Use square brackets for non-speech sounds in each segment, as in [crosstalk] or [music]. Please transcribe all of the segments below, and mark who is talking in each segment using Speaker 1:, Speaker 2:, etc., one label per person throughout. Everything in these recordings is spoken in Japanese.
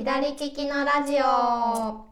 Speaker 1: 左利きのラジオ。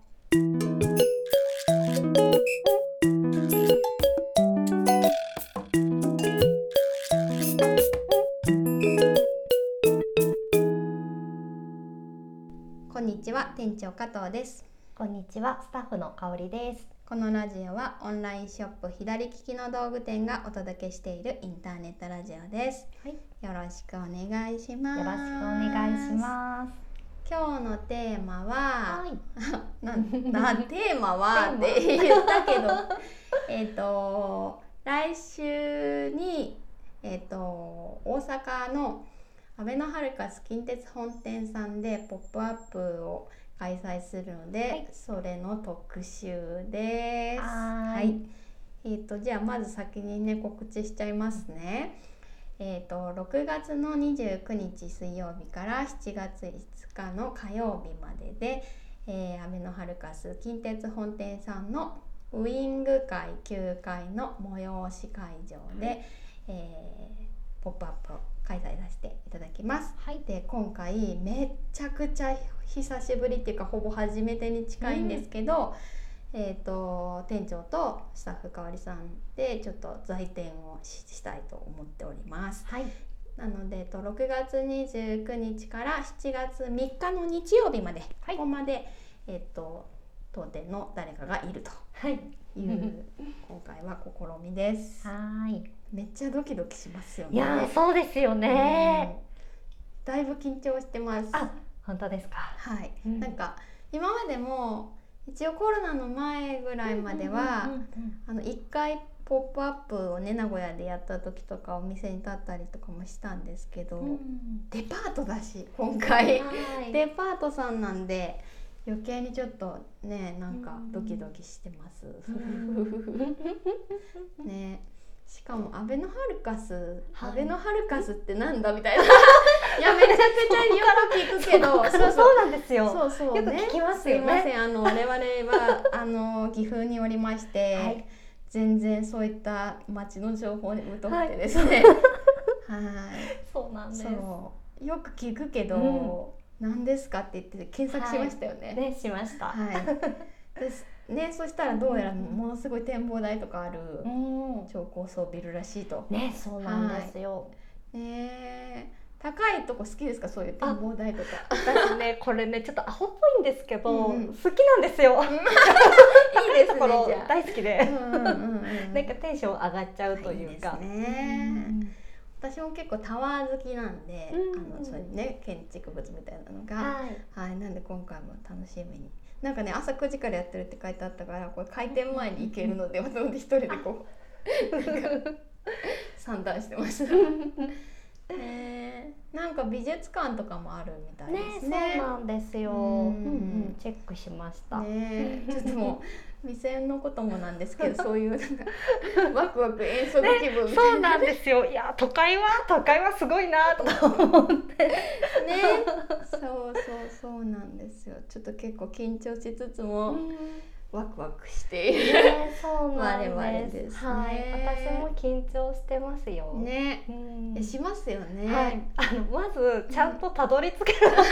Speaker 1: こんにちは店長加藤です。
Speaker 2: こんにちは、スタッフの香りです。
Speaker 1: このラジオはオンラインショップ左利きの道具店がお届けしているインターネットラジオです。
Speaker 2: はい、よ
Speaker 1: よろしくお願いします。
Speaker 2: ろしくお願いします。
Speaker 1: 今日のテーマは、
Speaker 2: はい、[laughs]
Speaker 1: なんなテーマはって言ったけど [laughs] えっと来週にえっ、と大阪のアベノハルカス近鉄本店さんでポップアップを開催するので、
Speaker 2: はい
Speaker 1: それの特集です。
Speaker 2: はーい
Speaker 1: えっ、とじゃあまず先にね告知しちゃいますね。えー、と6月の29日水曜日から7月5日の火曜日までで、えー、アベノハルカス近鉄本店さんのウィング会9階の催し会場で、えーポップアップを開催させていただきます。
Speaker 2: はい、
Speaker 1: で今回めっちゃくちゃ久しぶりっていうかほぼ初めてに近いんですけど、えー、と店長とスタッフかわりさんでちょっと在店をししたいと思っております。
Speaker 2: はい、
Speaker 1: なので、えっと、6月29日から7月3日の日曜日まで、
Speaker 2: はい
Speaker 1: ここまで、えっと、当店の誰かがいると
Speaker 2: はい、
Speaker 1: いう今回は試みです。
Speaker 2: はい。
Speaker 1: めっちゃドキドキしますよね。
Speaker 2: いやー、そうですよね。
Speaker 1: うんだいぶ緊張してます。
Speaker 2: あ、本当ですか。
Speaker 1: はい、
Speaker 2: うん
Speaker 1: なんか今までも一応コロナの前ぐらいまでは、あの1回「ポップアップをね名古屋でやった時とかお店に立ったりとかもしたんですけど、
Speaker 2: うん。
Speaker 1: デパートだし今回。
Speaker 2: はい。
Speaker 1: デパートさんなんで余計にちょっとねなんか
Speaker 2: うん。
Speaker 1: ドキドキしてます。
Speaker 2: うん。[laughs]
Speaker 1: ね。しかもアベノハルカス、
Speaker 2: はい。
Speaker 1: アベノハルカスってなんだみたいな。いやめちゃくちゃよく聞くけど
Speaker 2: そうそうなんですよ。
Speaker 1: そうそう
Speaker 2: よく聞きますよね
Speaker 1: すいませんあの我々はあの岐阜におりまして、
Speaker 2: はい
Speaker 1: 全然そういった町の情報に疎くてですね。はい。[laughs]
Speaker 2: そうなんです。
Speaker 1: そうよく聞くけど、何ですかって言って検索しましたよね。
Speaker 2: ね、しました。
Speaker 1: はい。ですねそしたらどうやらものすごい展望台とかある
Speaker 2: うん。
Speaker 1: 超高層ビルらしいと。
Speaker 2: ね、そうなんですよ。
Speaker 1: ねえ高いとこ好きですか？そういう展望台とか。
Speaker 2: 私ね、これね、ちょっとアホっぽいんですけど、
Speaker 1: うんうん
Speaker 2: 好きなんですよ。[laughs]
Speaker 1: いいですね。
Speaker 2: 大好きで。
Speaker 1: うんうんうんうん
Speaker 2: なんかテンション上がっちゃうというか。
Speaker 1: ね私も結構タワー好きなんで、
Speaker 2: うん
Speaker 1: あのそういうね建築物みたいなのが、
Speaker 2: はい。
Speaker 1: はい、なんで今回も楽しみになんかね朝9時からやってるって書いてあったからこれ開店前に行けるので私で一人でこうなんか [laughs] 散談してました。[laughs] ねえなんか美術館とかもあるみたい
Speaker 2: ね
Speaker 1: ですね。
Speaker 2: そうなんですよ。
Speaker 1: う
Speaker 2: うんんうん、チェックしました。
Speaker 1: ねえ [laughs] ちょっともう店のこともなんですけど [laughs] そういうなんかワクワク遠足気分みたいな、
Speaker 2: そうなんですよ。いや、都会は、都会はすごいなとか思って。
Speaker 1: ね、そうそうそうなんですよ。ちょっと結構緊張しつつもワクワクしている。
Speaker 2: ね、そうなんです。[laughs]
Speaker 1: 我々ですね
Speaker 2: はい、私も緊張してますよ。
Speaker 1: ね、
Speaker 2: うん
Speaker 1: えしますよね。
Speaker 2: はい、あのまずちゃんとたどり着けるのかが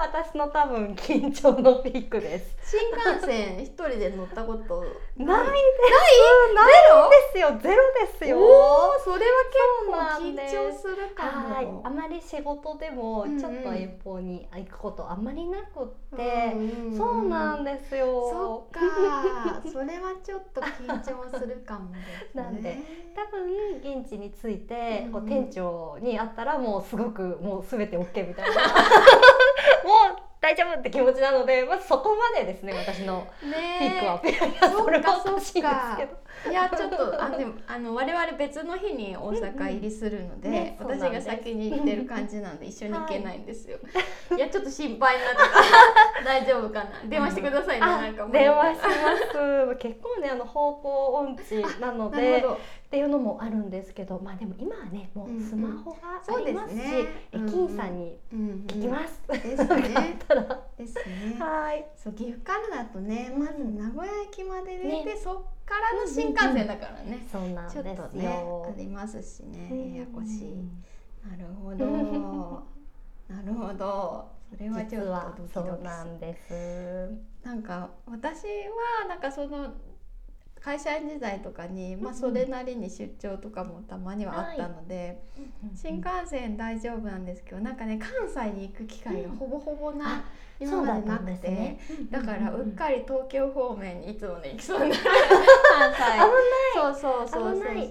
Speaker 2: 私の多分緊張のピークです。
Speaker 1: 新幹線一人で乗ったこと
Speaker 2: ない？です。
Speaker 1: ない？
Speaker 2: ないですよ。ゼロですよ。
Speaker 1: おお、それは結構緊張するかも。
Speaker 2: はい、あまり仕事でもちょっと遠方に行くことあんまりなくって、
Speaker 1: んんん
Speaker 2: そうなんですよ。
Speaker 1: そっか、[laughs] それはちょっと緊張するかもね。
Speaker 2: なんで多分現地に着いて、こ
Speaker 1: う
Speaker 2: 店長に会ったらもうすごくもうすべて OK みたいな。[laughs] もう大丈夫って気持ちなのでまずそこまでですね私のピークは、
Speaker 1: ね
Speaker 2: いやいや
Speaker 1: そっか
Speaker 2: それはおか。しいんですけど。
Speaker 1: いやちょっとあでもあの我々別の日に大阪入りするので、
Speaker 2: うん。うんねそう
Speaker 1: 私が先に行ってる感じなんで一緒に行けないんですよ。い、やちょっと心配になってた。[laughs] 大丈夫かな？電話してくださいね、
Speaker 2: あ
Speaker 1: なんか
Speaker 2: 電話します。結構ねあの方向音痴なのでっていうのもあるんですけどまあでも今はねもうスマホがありますし、
Speaker 1: うんうんそうですね。
Speaker 2: 駅員さんに
Speaker 1: うんうん。
Speaker 2: 聞きます、
Speaker 1: です
Speaker 2: だ
Speaker 1: ね
Speaker 2: ったら。
Speaker 1: ですね。
Speaker 2: はい。
Speaker 1: そう岐阜からだとねまず名古屋駅まで出て、
Speaker 2: ね。
Speaker 1: そっからの新幹線だからね、
Speaker 2: そうなん
Speaker 1: ちょっと
Speaker 2: です
Speaker 1: ね
Speaker 2: よ
Speaker 1: ありますしね
Speaker 2: うん
Speaker 1: ややこしい。なるほど。[laughs] なるほど。それはちょっとドキ
Speaker 2: そう
Speaker 1: ドキす
Speaker 2: なんです。
Speaker 1: るなんか私はなんかその会社員時代とかに、まあ、
Speaker 2: うん。
Speaker 1: それなりに出張とかもたまにはあったので、新幹線大丈夫なんですけどなんかね関西に行く機会がほぼほぼな、
Speaker 2: うだ
Speaker 1: までなくて、
Speaker 2: ね。
Speaker 1: だからうっかり東京方面にいつもね行きそうにな [laughs] る関西。そうそうそうそう
Speaker 2: 危ない。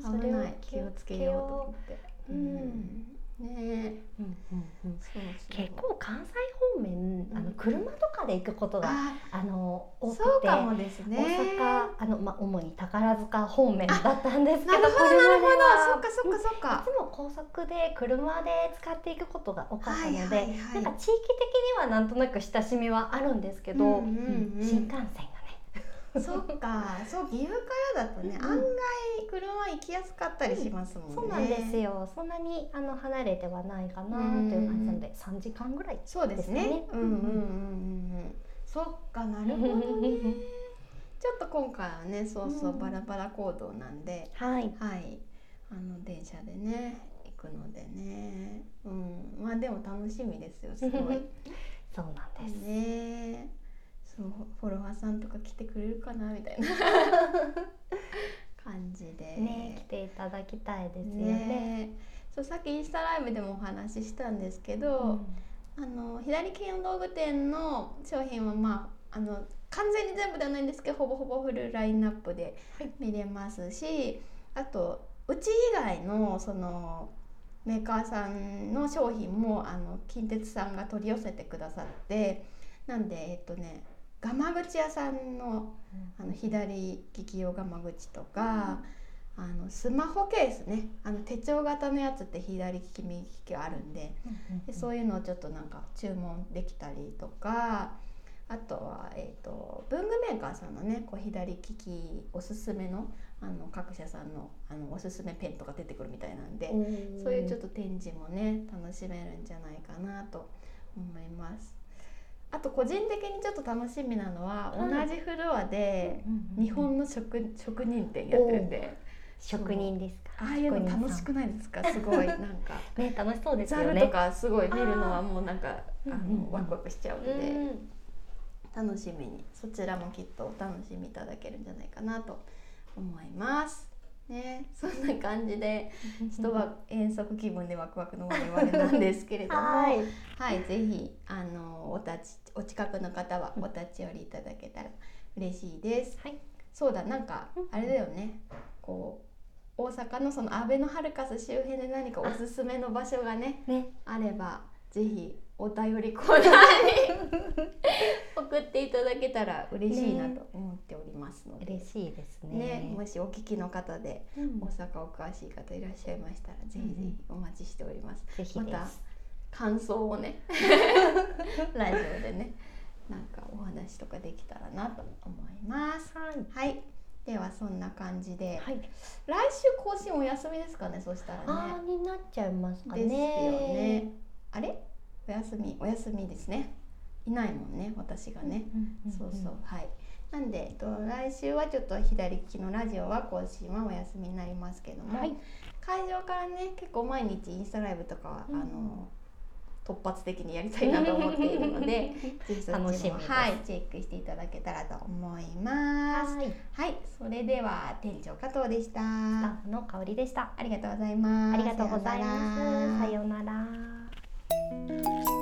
Speaker 1: そ
Speaker 2: れ
Speaker 1: 気をつけようと思って。
Speaker 2: う
Speaker 1: うんんね。え
Speaker 2: うんうんうん。
Speaker 1: そうそう。
Speaker 2: 結構関西方面あの
Speaker 1: うん
Speaker 2: 車とかで行くことが
Speaker 1: あ
Speaker 2: あの多くて
Speaker 1: そうかもですね。
Speaker 2: 大阪あのまあ主に宝塚方面だったんですけど
Speaker 1: なるほどそっかそっかそっか。
Speaker 2: いつも高速で車で使っていくことが多かったので、
Speaker 1: はいはいはい。
Speaker 2: なんか地域的にはなんとなく親しみはあるんですけど、
Speaker 1: うんうんうん。
Speaker 2: 新幹線がね
Speaker 1: そっか。そう岐阜からだとね、
Speaker 2: うん
Speaker 1: 案外車行きやすかったりしますもんね、
Speaker 2: そうなんですよ。そんなにあの離れてはないかなという感じなので3時間ぐらい
Speaker 1: そうですね。うんうんうんうんうん。そっかなるほどね。[laughs] ちょっと今回はねそうそう、
Speaker 2: うん。
Speaker 1: バラバラ行動なんで
Speaker 2: はい。
Speaker 1: はい。あの電車でね行くのでね。うん。まあでも楽しみですよすごい。[laughs]
Speaker 2: そうなんです、
Speaker 1: ねそうフォロワーさんとか来てくれるかなみたいな。[laughs] 感じで。
Speaker 2: ね来ていただきたいですよね。
Speaker 1: ね。そうさっきインスタライブでもお話ししたんですけど、あの左利きの道具店の商品はまああの完全に全部ではないんですけどほぼほぼフルラインナップで
Speaker 2: はい。
Speaker 1: 見れますし、あとうち以外のそのメーカーさんの商品もあの近鉄さんが取り寄せてくださってなんでえっとねガマ口屋さんのあの左利き用ガマ口とか、あのスマホケースね。あの手帳型のやつって左利き右利きあるんででそういうのをちょっとなんか注文できたりとかあとは、えー、と文具メーカーさんのねこう左利きおすすめのあの各社さんのあのおすすめペンとか出てくるみたいなんで、そういうちょっ
Speaker 2: と
Speaker 1: と展示もね楽しめるんじゃないかなと思います。あと個人的にちょっと楽しみなのは、
Speaker 2: はい。
Speaker 1: 同じフロアで日本の職職人店やってるんで、
Speaker 2: 職人ですか？
Speaker 1: ああいうの楽しくないですか？すごいなんか。[laughs]
Speaker 2: ね楽しそうです
Speaker 1: ザ
Speaker 2: よね。
Speaker 1: ルとかすごい見るのはもうなんかあ
Speaker 2: うんうんうん。
Speaker 1: のワクワクしちゃうので。
Speaker 2: うん。
Speaker 1: 楽しみに。そちらもきっとお楽しみいただけるんじゃないかなと思います。ね、そんな感じで人は遠足気分でワクワクの我々なんですけれども、
Speaker 2: は [laughs]
Speaker 1: はいい、ぜひあのお立ちお近くの方はお立ち寄りいただけたら嬉しいです。
Speaker 2: はい。
Speaker 1: そうだなんか
Speaker 2: うん。
Speaker 1: あれだよね、こう大阪のそのアベノハルカス周辺で何かおすすめの場所がね
Speaker 2: ね。
Speaker 1: あればぜひお便りコーナーに [laughs] 送っていただけたら嬉しいなと思っておりますので、
Speaker 2: 嬉しいですね。
Speaker 1: ねもしお聞きの方で
Speaker 2: うん。
Speaker 1: 大阪お詳しい方いらっしゃいましたら、ぜひぜひお待ちしております。
Speaker 2: ぜひで
Speaker 1: また
Speaker 2: す
Speaker 1: 感想をね [laughs] ラジオでねなんかお話とかできたらなと思います。
Speaker 2: はい。
Speaker 1: はい。ではそんな感じで、
Speaker 2: はい。
Speaker 1: 来週更新お休みですかねそしたらね。
Speaker 2: あーになっちゃいますかね。
Speaker 1: ですよね。あれ？お休みお休みですね。いないもんね私がね。
Speaker 2: んんん
Speaker 1: そうそうはい。なんで、えっと、来週はちょっと左利きのラジオは更新はお休みになりますけども、
Speaker 2: はい
Speaker 1: 会場からね結構毎日インスタライブとかは、
Speaker 2: うん
Speaker 1: あの突発的にやりたいなと思っているので [laughs]
Speaker 2: 楽しみ
Speaker 1: はい、チェックしていただけたらと思います。
Speaker 2: はい
Speaker 1: はい、それでは店長加藤でした。
Speaker 2: スタッフの香りでした
Speaker 1: ありがとうございます。
Speaker 2: ありがとうございます
Speaker 1: さようなら
Speaker 2: Thank you.